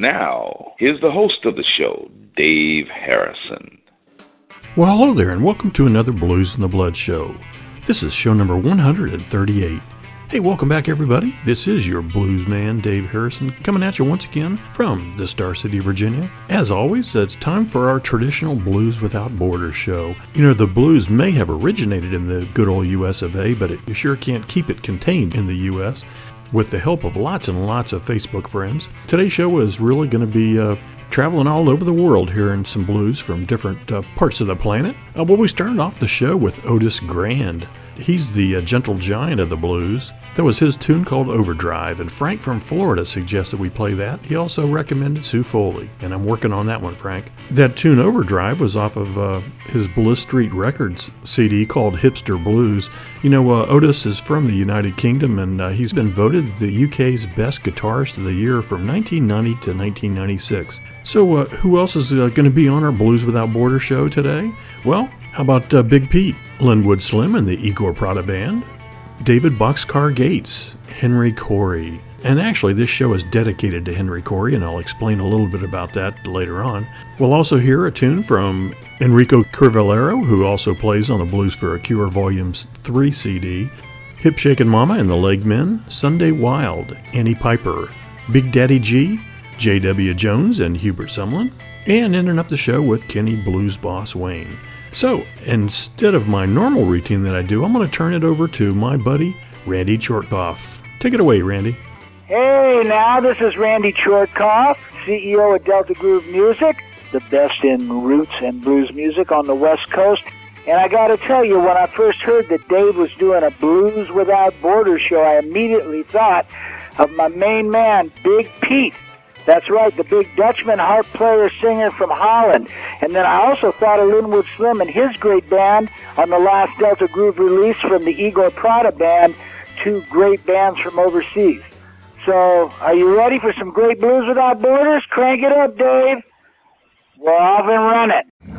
Now, here's the host of the show, Dave Harrison. Well, hello there, and welcome to another Blues in the Blood show. This is show number 138. Hey, welcome back, everybody. This is your blues man, Dave Harrison, coming at you once again from the Star City, Virginia. As always, it's time for our traditional Blues Without Borders show. You know, the blues may have originated in the good old US of A, but it, sure can't keep it contained in the US. With the help of lots and lots of Facebook friends, today's show is really going to be uh, traveling all over the world hearing some blues from different uh, parts of the planet. Uh, well, we started off the show with Otis Grand. He's the uh, gentle giant of the blues. That was his tune called Overdrive, and Frank from Florida suggested we play that. He also recommended Sue Foley, and I'm working on that one, Frank. That tune Overdrive was off of uh, his Bliss Street Records CD called Hipster Blues. You know, uh, Otis is from the United Kingdom, and uh, he's been voted the UK's best guitarist of the year from 1990 to 1996. So, uh, who else is uh, going to be on our Blues Without Border show today? Well, how about uh, Big Pete, Linwood Slim, and the Igor Prado Band? David Boxcar Gates, Henry Correy. And actually, this show is dedicated to Henry Correy, and I'll explain a little bit about that later on. We'll also hear a tune from Enrico Crivellaro, who also plays on the Blues for a Cure Volumes 3 CD, Hip Shakin' Mama and the Legmen, Sunday Wilde, Annie Piper, Big Daddy G, J.W. Jones and Hubert Sumlin, and ending up the show with Kenny Blues Boss Wayne. So, instead of my normal routine that I do, I'm going to turn it over to my buddy, Randy Chortkoff. Take it away, Randy. Hey, now this is Randy Chortkoff, CEO of Delta Groove Music, the best in roots and blues music on the West Coast. And I got to tell you, when I first heard that Dave was doing a Blues Without Borders show, I immediately thought of my main man, Big Pete. That's right, the big Dutchman harp player singer from Holland. And then I also thought of Linwood Slim and his great band on the last Delta Groove release from the Igor Prado band, two great bands from overseas. So, are you ready for some great blues without borders? Crank it up, Dave. We're off and running.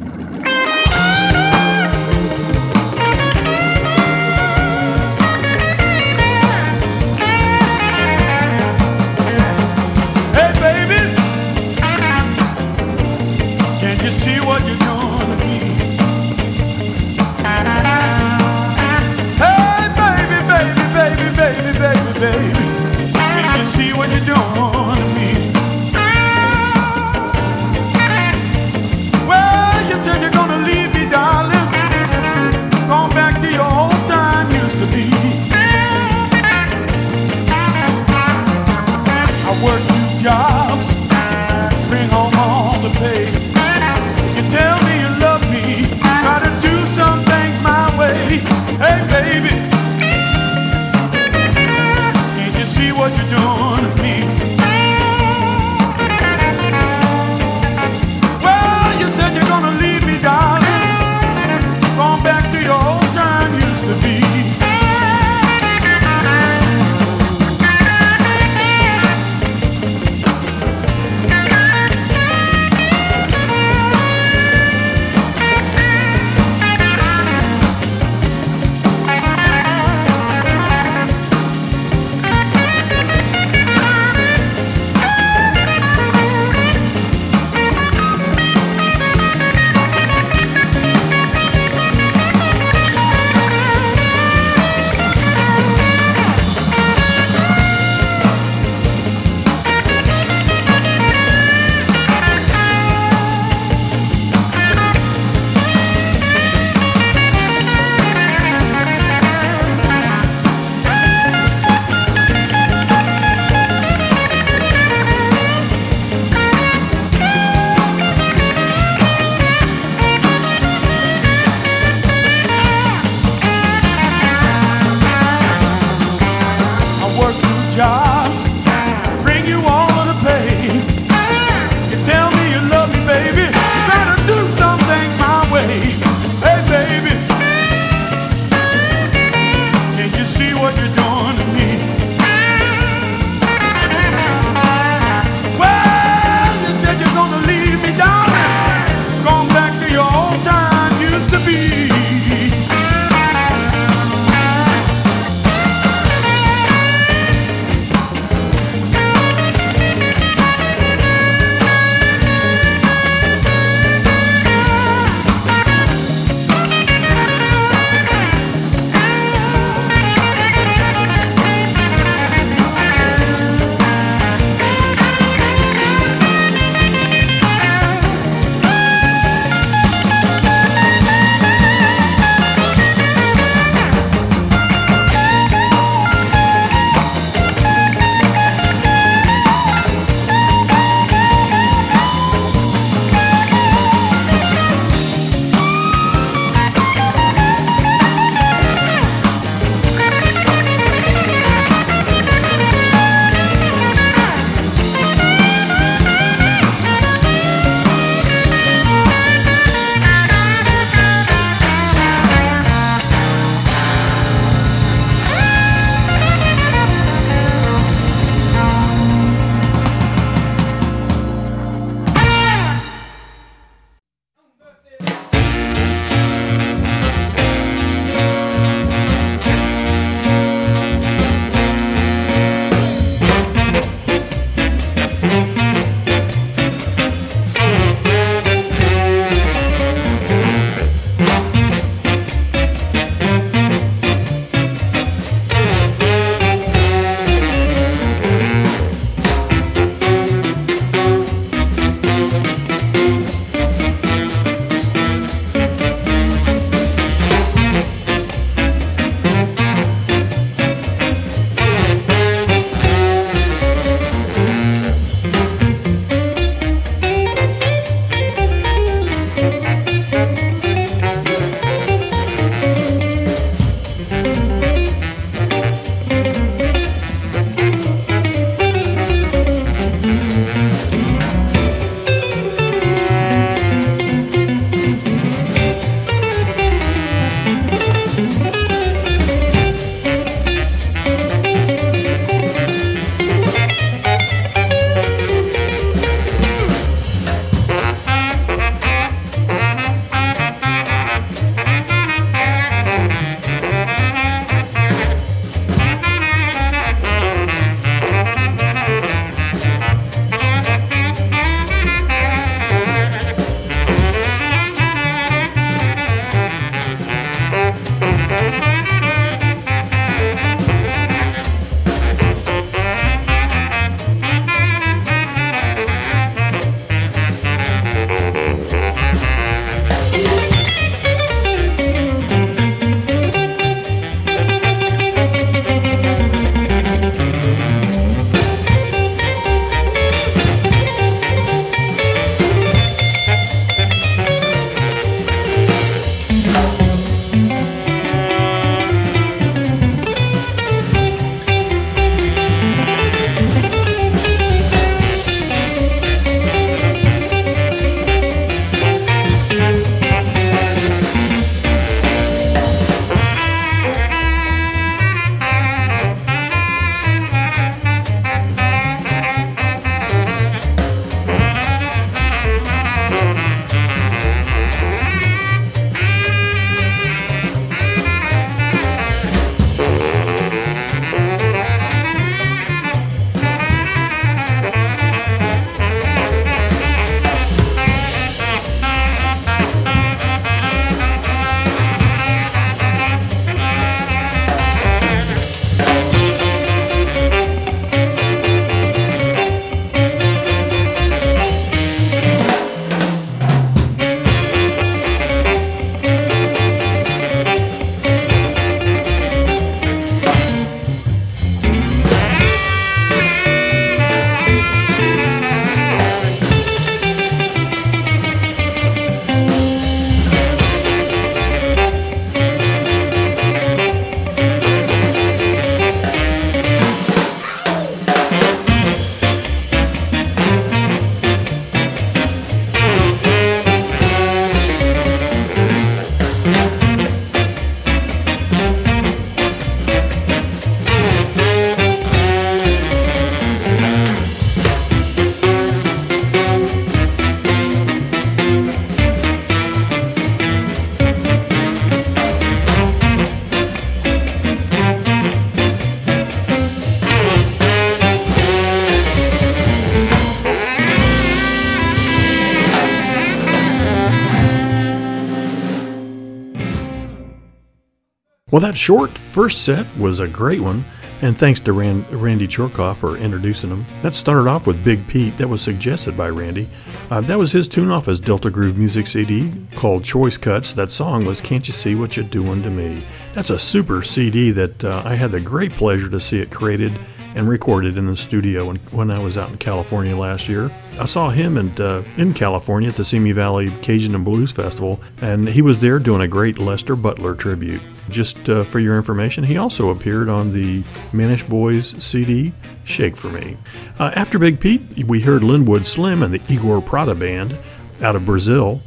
Well, that short first set was a great one, and thanks to Rand, Randy Chortkoff for introducing him. That started off with Big Pete, that was suggested by Randy. Uh, that was his tune off his Delta Groove music CD called Choice Cuts. That song was Can't You See What You're Doing to Me? That's a super CD that uh, I had the great pleasure to see it created and recorded in the studio when, when I was out in California last year. I saw him and, uh, in California at the Simi Valley Cajun and Blues Festival, and he was there doing a great Lester Butler tribute. Just uh, for your information, he also appeared on the Mannish Boys CD, Shake For Me. Uh, after Big Pete, we heard Linwood Slim and the Igor Prado Band out of Brazil.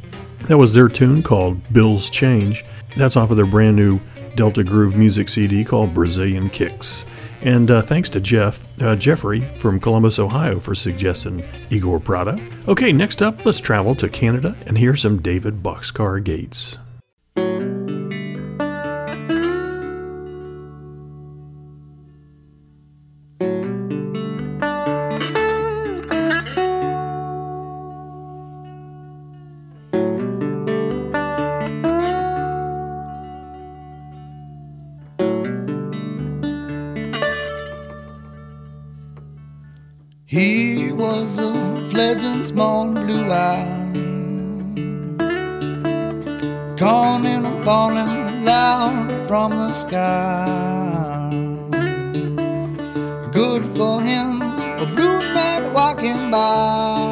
That was their tune called Bill's Change. That's off of their brand new Delta Groove music CD called Brazilian Kicks. And uh, thanks to Jeff, uh, Jeffrey from Columbus, Ohio, for suggesting Igor Prado. Okay, next up, let's travel to Canada and hear some David Boxcar Gates. He was a fledgling small blue eye, and falling loud from the sky. Good for him, a blue man walking by,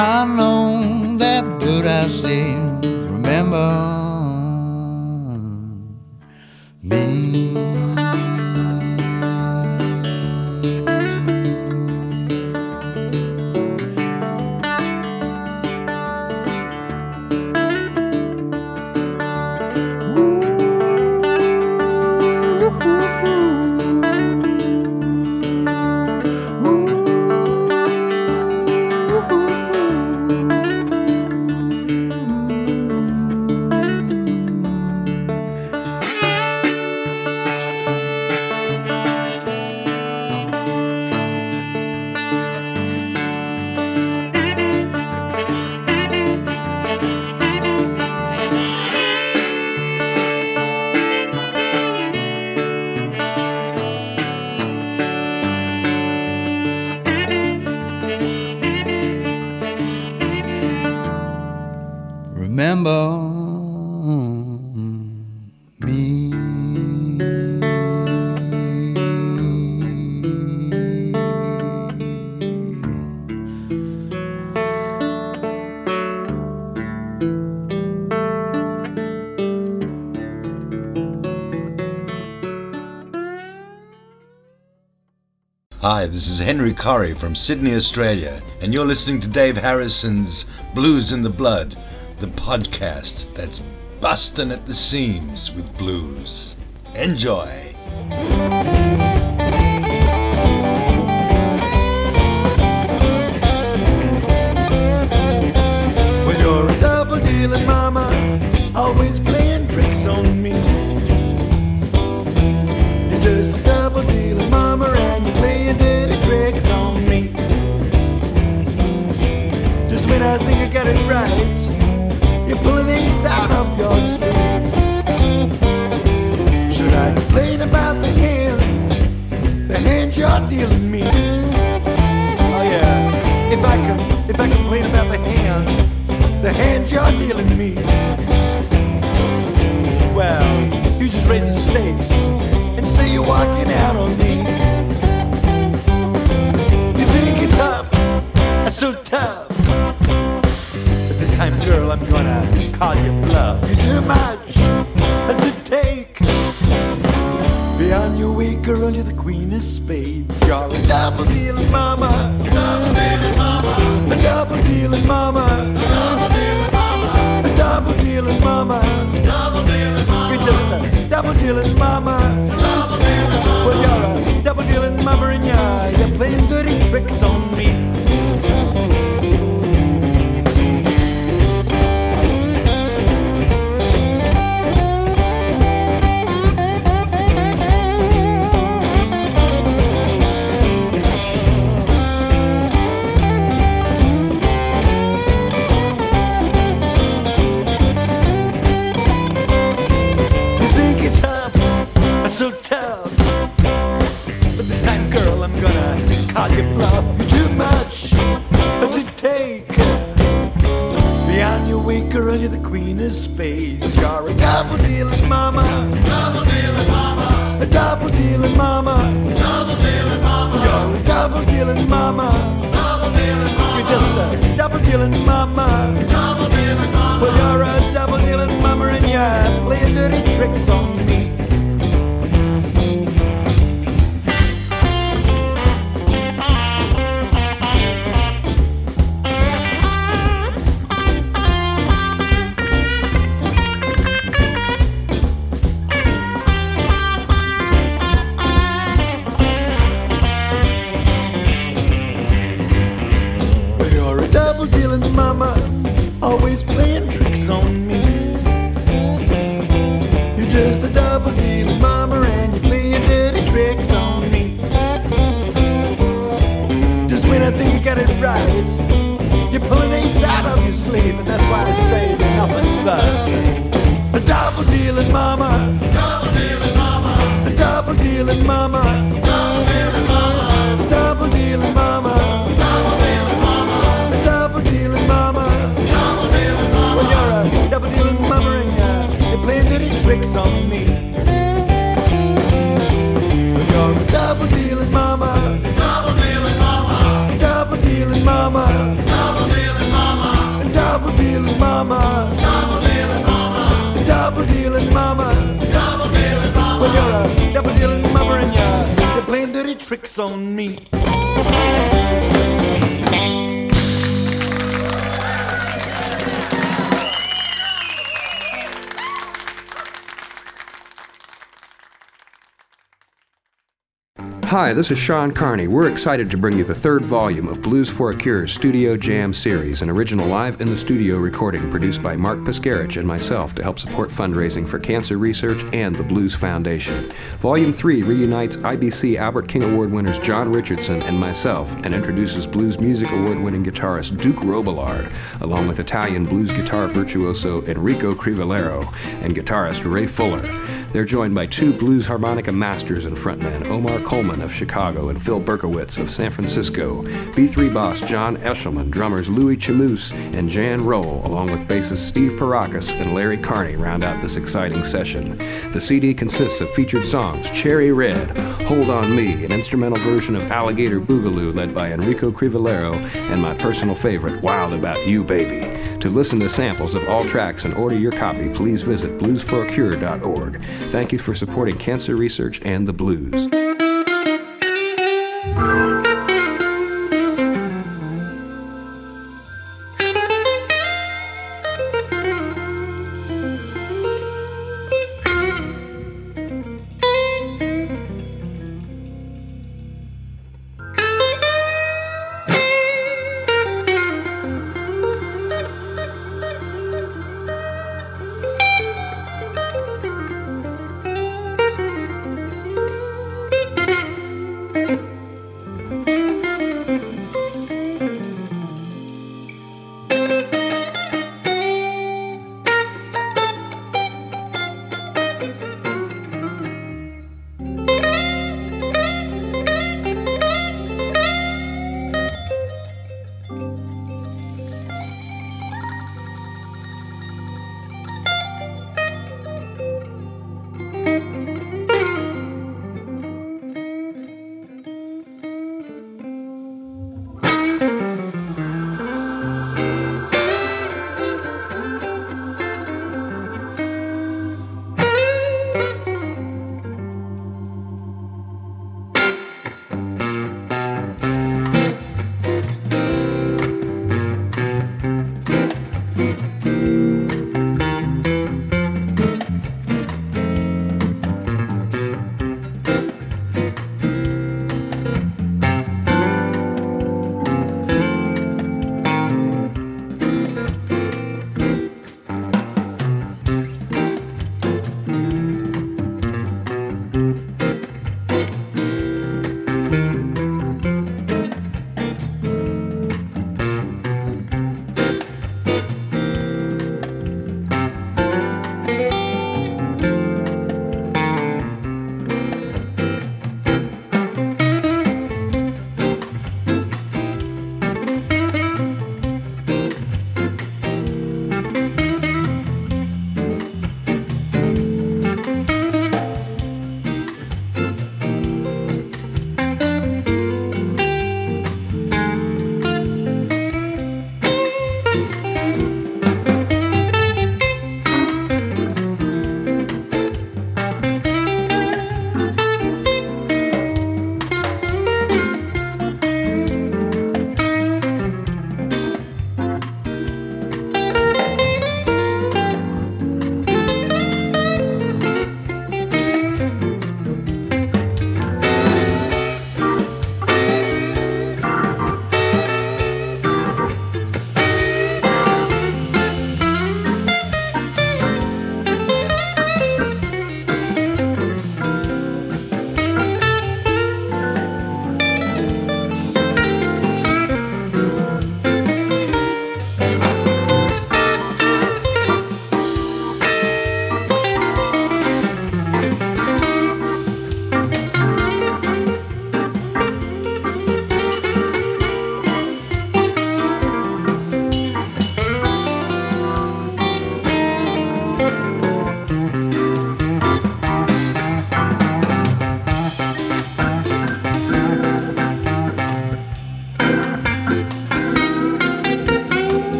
I know that bird I see. Remember this is Henry Correy from Sydney, Australia, and you're listening to Dave Harrison's Blues in the Blood, the podcast that's busting at the seams with blues. Enjoy! It spades. You're a double dealing this is Sean Carney. We're excited to bring you the third volume of Blues for a Cure's Studio Jam series, an original live in the studio recording produced by Mark Piskarich and myself to help support fundraising for cancer research and the Blues Foundation. Volume 3 reunites IBC Albert King Award winners John Richardson and myself and introduces Blues Music Award winning guitarist Duke Robillard, along with Italian blues guitar virtuoso Enrico Crivellaro and guitarist Ray Fuller. They're joined by two blues harmonica masters and frontman Omar Coleman of Chicago and Phil Berkowitz of San Francisco, B3 boss John Eshelman, drummers Louis Chamoose and Jan Roll, along with bassist Steve Parakis and Larry Carney round out this exciting session. The CD consists of featured songs Cherry Red, Hold On Me, an instrumental version of Alligator Boogaloo led by Enrico Crivellaro, and my personal favorite, Wild About You Baby. To listen to samples of all tracks and order your copy, please visit bluesforacure.org. Thank you for supporting cancer research and the blues.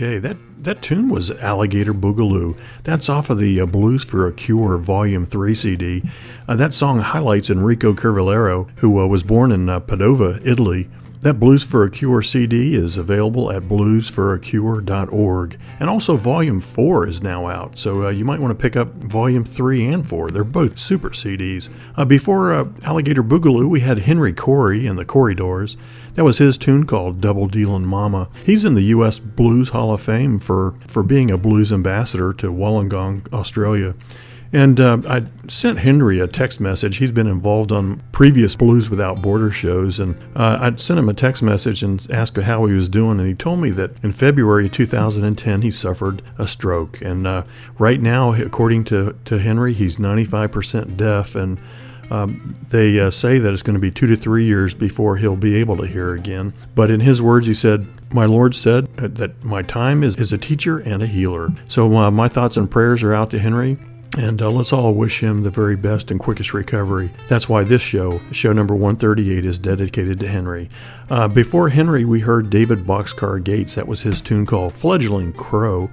Okay, that, that tune was Alligator Boogaloo. That's off of the uh, Blues for a Cure Volume 3 CD. Uh, that song highlights Enrico Crivellaro, who uh, was born in uh, Padova, Italy. That Blues for a Cure CD is available at bluesforacure.org. And also, Volume 4 is now out, so uh, you might want to pick up Volume 3 and 4. They're both super CDs. Uh, before uh, Alligator Boogaloo, we had Henry Correy and the Corridors. That was his tune called Double Dealin' Mama. He's in the U.S. Blues Hall of Fame for, for being a blues ambassador to Wollongong, Australia. And uh, I sent Henry a text message. He's been involved on previous Blues Without Border shows. And uh, I sent him a text message and asked how he was doing. And he told me that in February 2010, he suffered a stroke. And uh, right now, according to, to Henry, he's 95% deaf. And um, they uh, say that it's going to be two to three years before he'll be able to hear again. But in his words, he said, My Lord said that my time is, is a teacher and a healer. So uh, my thoughts and prayers are out to Henry. And uh, let's all wish him the very best and quickest recovery. That's why this show, show number 138, is dedicated to Henry. Uh, before Henry, we heard David Boxcar Gates. That was his tune called Fledgling Crow.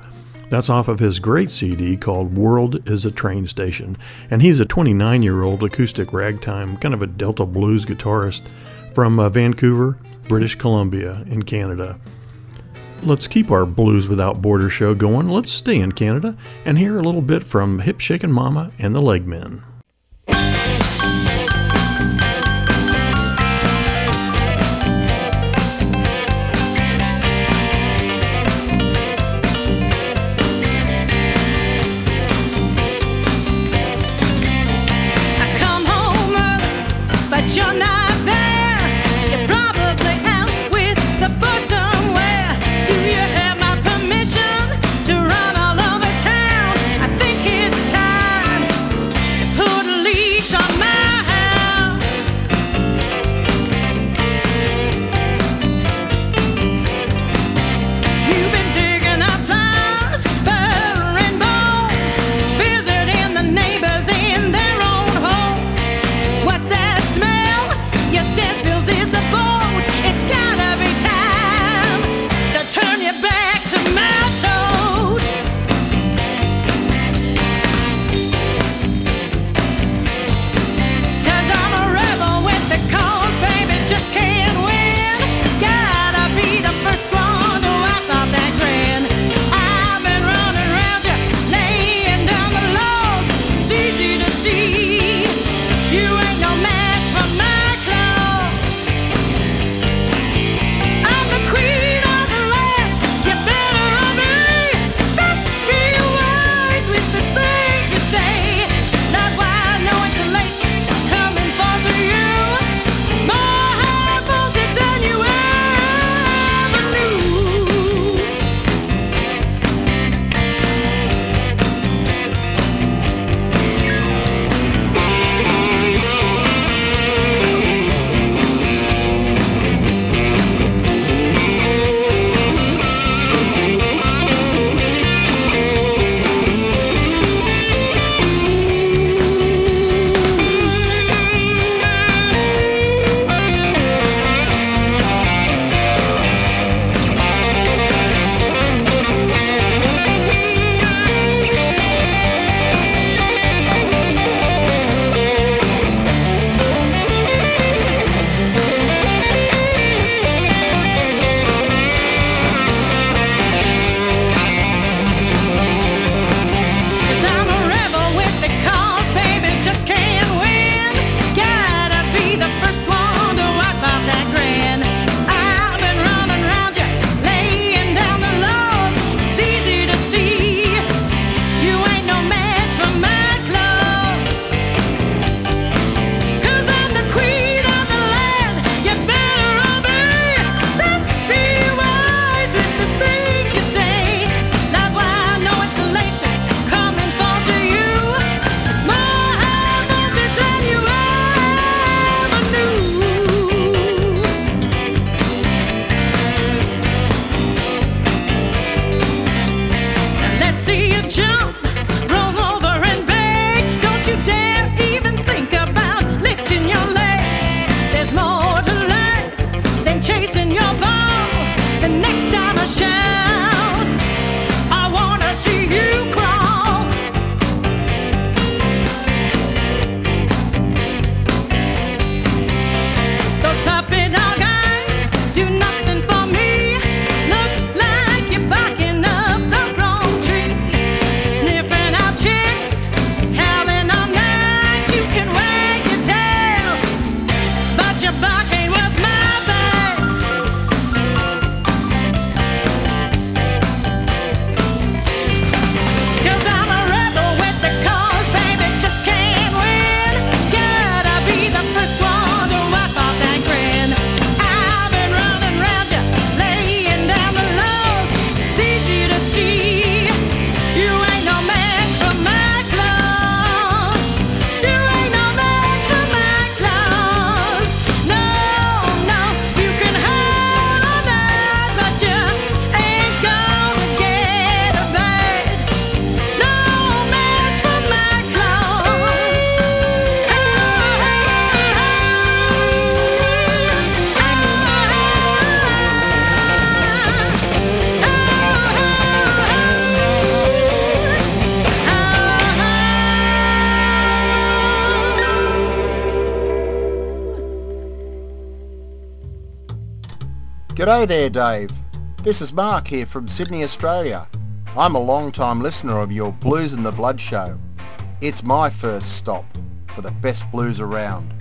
That's off of his great CD called World is a Train Station. And he's a 29 year old acoustic ragtime, kind of a Delta blues guitarist from uh, Vancouver, British Columbia, in Canada. Let's keep our Blues Without Border show going. Let's stay in Canada and hear a little bit from Hip Shakin' Mama and the Legmen. G'day there, Dave. This is Mark here from Sydney, Australia. I'm a long-time listener of your Blues in the Blood show. It's my first stop for the best blues around.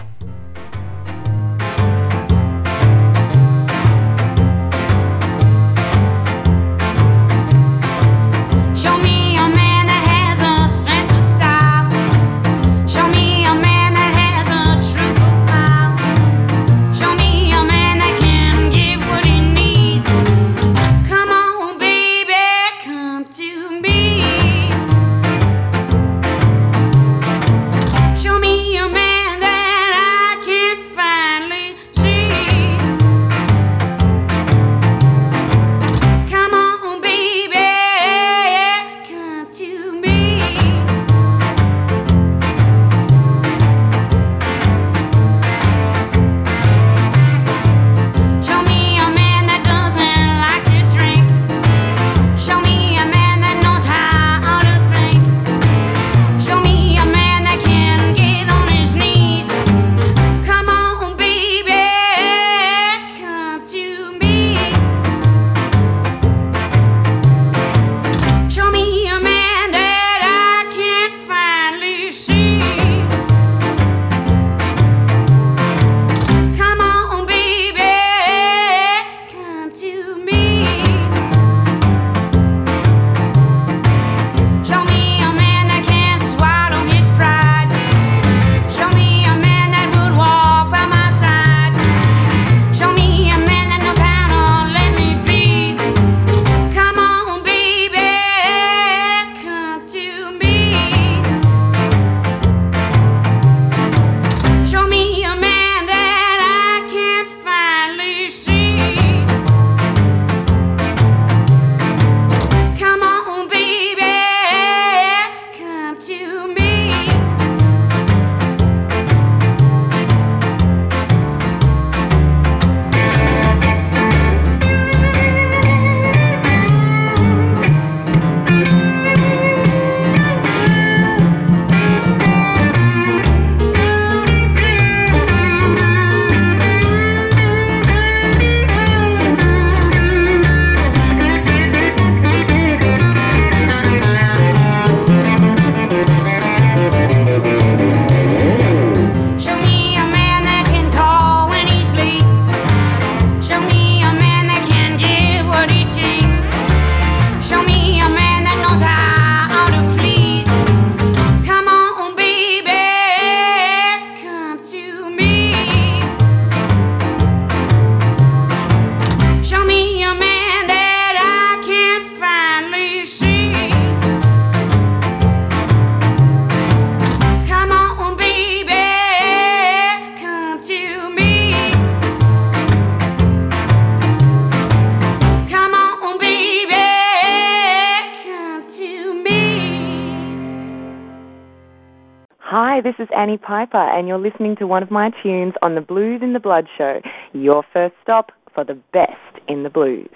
Annie Piper, and you're listening to one of my tunes on the Blues in the Blood show, your first stop for the best in the blues.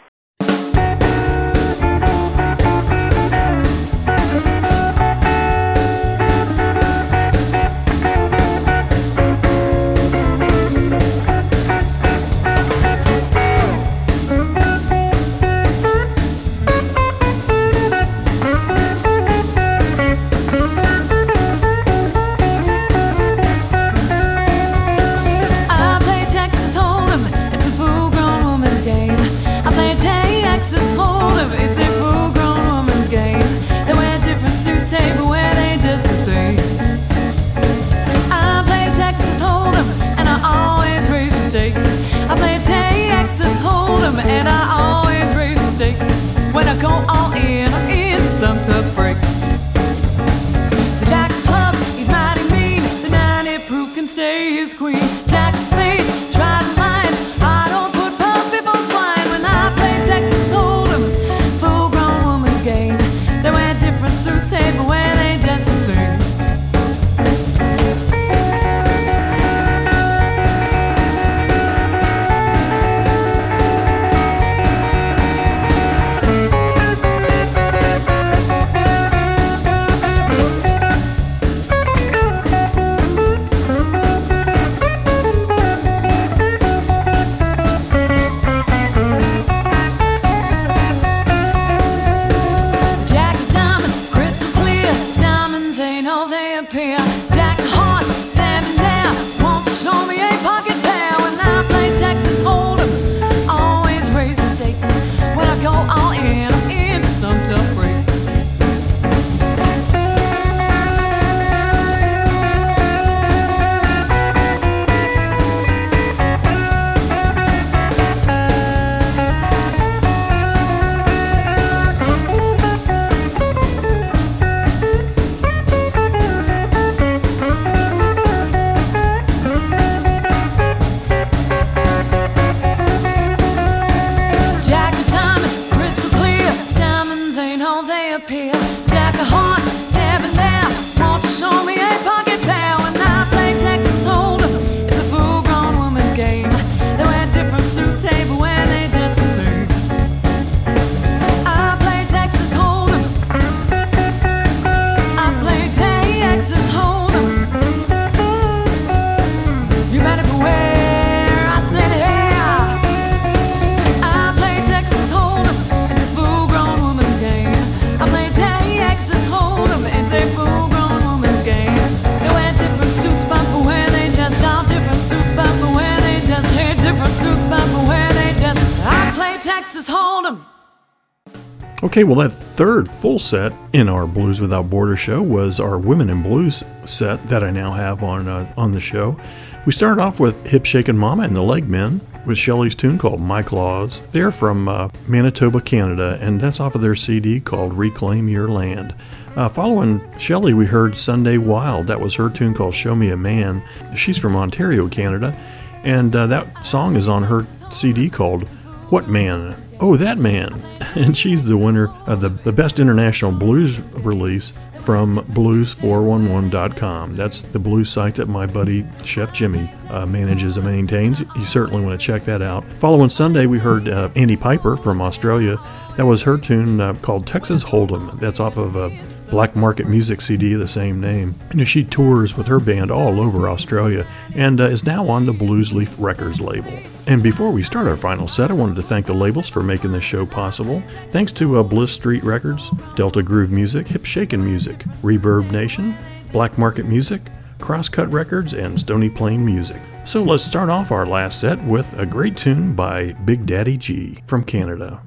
Okay, well, that third full set in our Blues Without Border show was our Women in Blues set that I now have on uh, on the show. We started off with Hip Shakin' Mama and the Leg Men with Shelley's tune called My Claws. They're from uh, Manitoba, Canada, and that's off of their CD called Reclaim Your Land. Uh, following Shelley, we heard Sunday Wilde. That was her tune called Show Me a Man. She's from Ontario, Canada, and uh, that song is on her CD called What Man? Oh, That Man. And she's the winner of the, the Best International Blues release from blues411.com. That's the blues site that my buddy Chef Jimmy uh, manages and maintains. You certainly want to check that out. Following Sunday, we heard uh, Annie Piper from Australia. That was her tune uh, called Texas Hold'em. That's off of a Black Market Music CD the same name. And she tours with her band all over Australia and uh, is now on the Blues Leaf Records label. And before we start our final set, I wanted to thank the labels for making this show possible. Thanks to uh, Bliss Street Records, Delta Groove Music, Hip Shakin' Music, Reverb Nation, Black Market Music, Crosscut Records, and Stony Plain Music. So let's start off our last set with a great tune by Big Daddy G from Canada.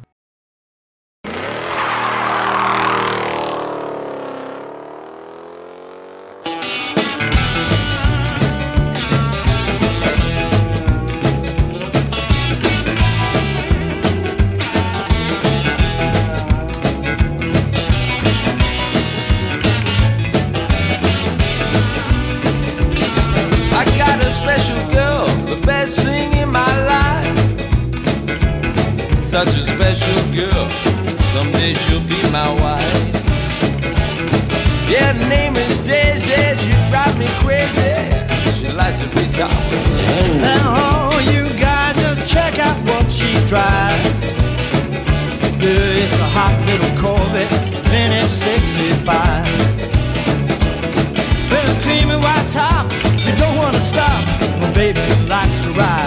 She'll be my wife. Yeah, name is Daisy, she drives me crazy. nice to be topless. Now all you guys just check out what she drives. Yeah, it's a hot little Corvette, vintage 65. With a creamy white top, you don't wanna stop. My baby likes to ride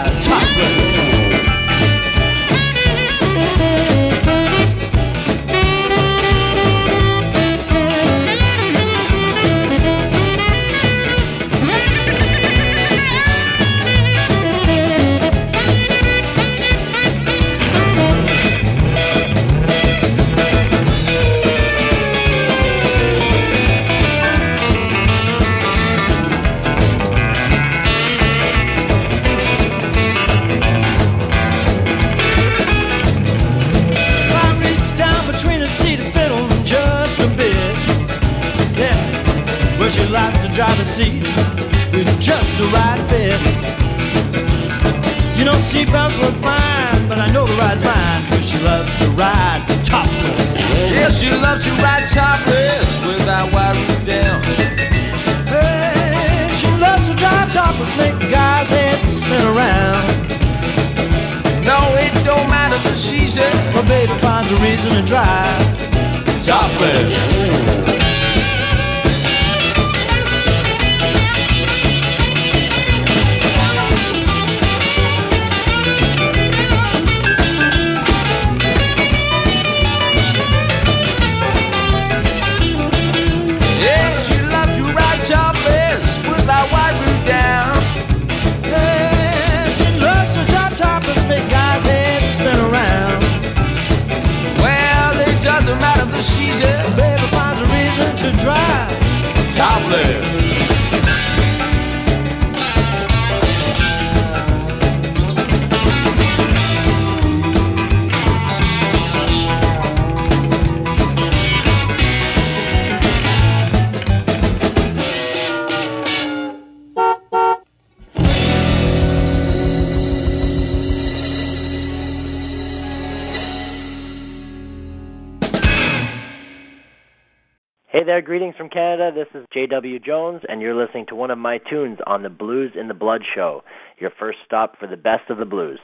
she loves to ride topless with that white roof down. Hey, she loves to drive topless, make guys' heads spin around. No, it don't matter the season. My baby finds a reason to drive topless. Greetings from Canada. This is J.W. Jones, and you're listening to one of my tunes on the Blues in the Blood show, your first stop for the best of the blues.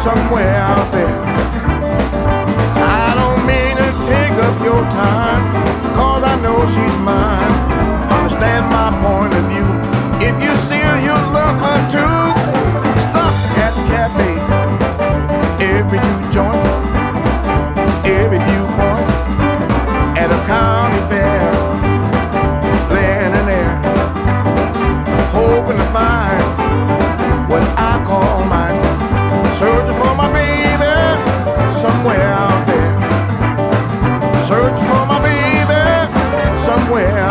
Somewhere out there. I don't mean to take up your time, cause I know she's mine. Understand my point of view. If you see her, you'll love her too. Stop at the cafe, every juke joint, Searching for my baby somewhere out there. Searching for my baby somewhere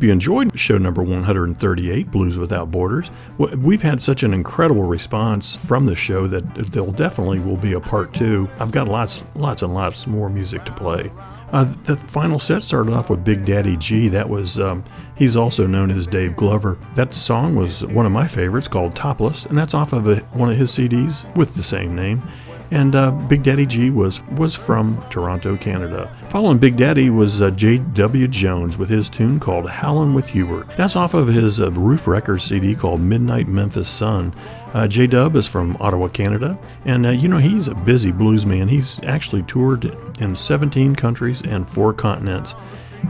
hope you enjoyed show number 138, Blues Without Borders. We've had such an incredible response from this show that there definitely will be a part two. I've got lots, lots and lots more music to play. Uh, the final set started off with Big Daddy G. That was, um, he's also known as Dave Glover. That song was one of my favorites called Topless, and that's off of a, one of his CDs with the same name. And uh, Big Daddy G was was from Toronto, Canada. Following Big Daddy was uh, J.W. Jones with his tune called Howlin' with Hubert. That's off of his uh, Roof Records CD called Midnight Memphis Sun. Uh, J Dub is from Ottawa, Canada, and uh, you know he's a busy blues man. He's actually toured in 17 countries and four continents,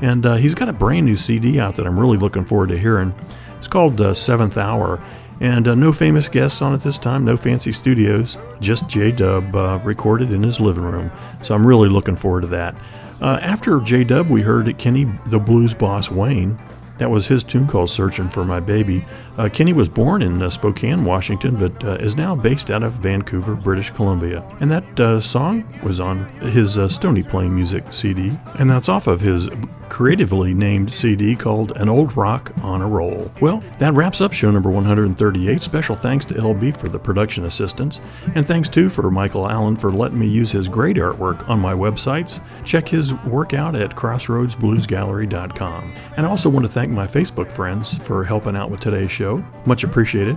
and uh, he's got a brand new CD out that I'm really looking forward to hearing. It's called uh, Seventh Hour, and uh, no famous guests on it this time, no fancy studios, just J Dub uh, recorded in his living room. So I'm really looking forward to that. Uh, after J Dub, we heard Kenny the Blues Boss Wayne That was his tune called Searching for My Baby. Uh, Kenny was born in uh, Spokane, Washington, but uh, is now based out of Vancouver, British Columbia. And that uh, song was on his uh, Stony Plain Music CD, and that's off of his creatively named CD called An Old Rock on a Roll. Well, that wraps up show number 138. Special thanks to LB for the production assistance, and thanks too for Michael Allen for letting me use his great artwork on my websites. Check his work out at crossroadsbluesgallery.com. And I also want to thank my Facebook friends for helping out with today's show. Much appreciated.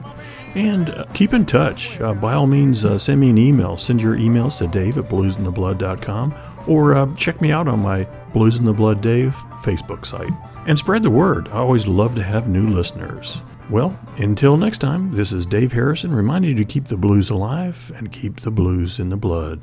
And uh, keep in touch. Uh, by all means, uh, send me an email. Send your emails to dave at bluzndablood.com or uh, check me out on my Blues in the Blood Dave Facebook site. And spread the word. I always love to have new listeners. Well, until next time, this is Dave Harrison reminding you to keep the blues alive and keep the blues in the blood.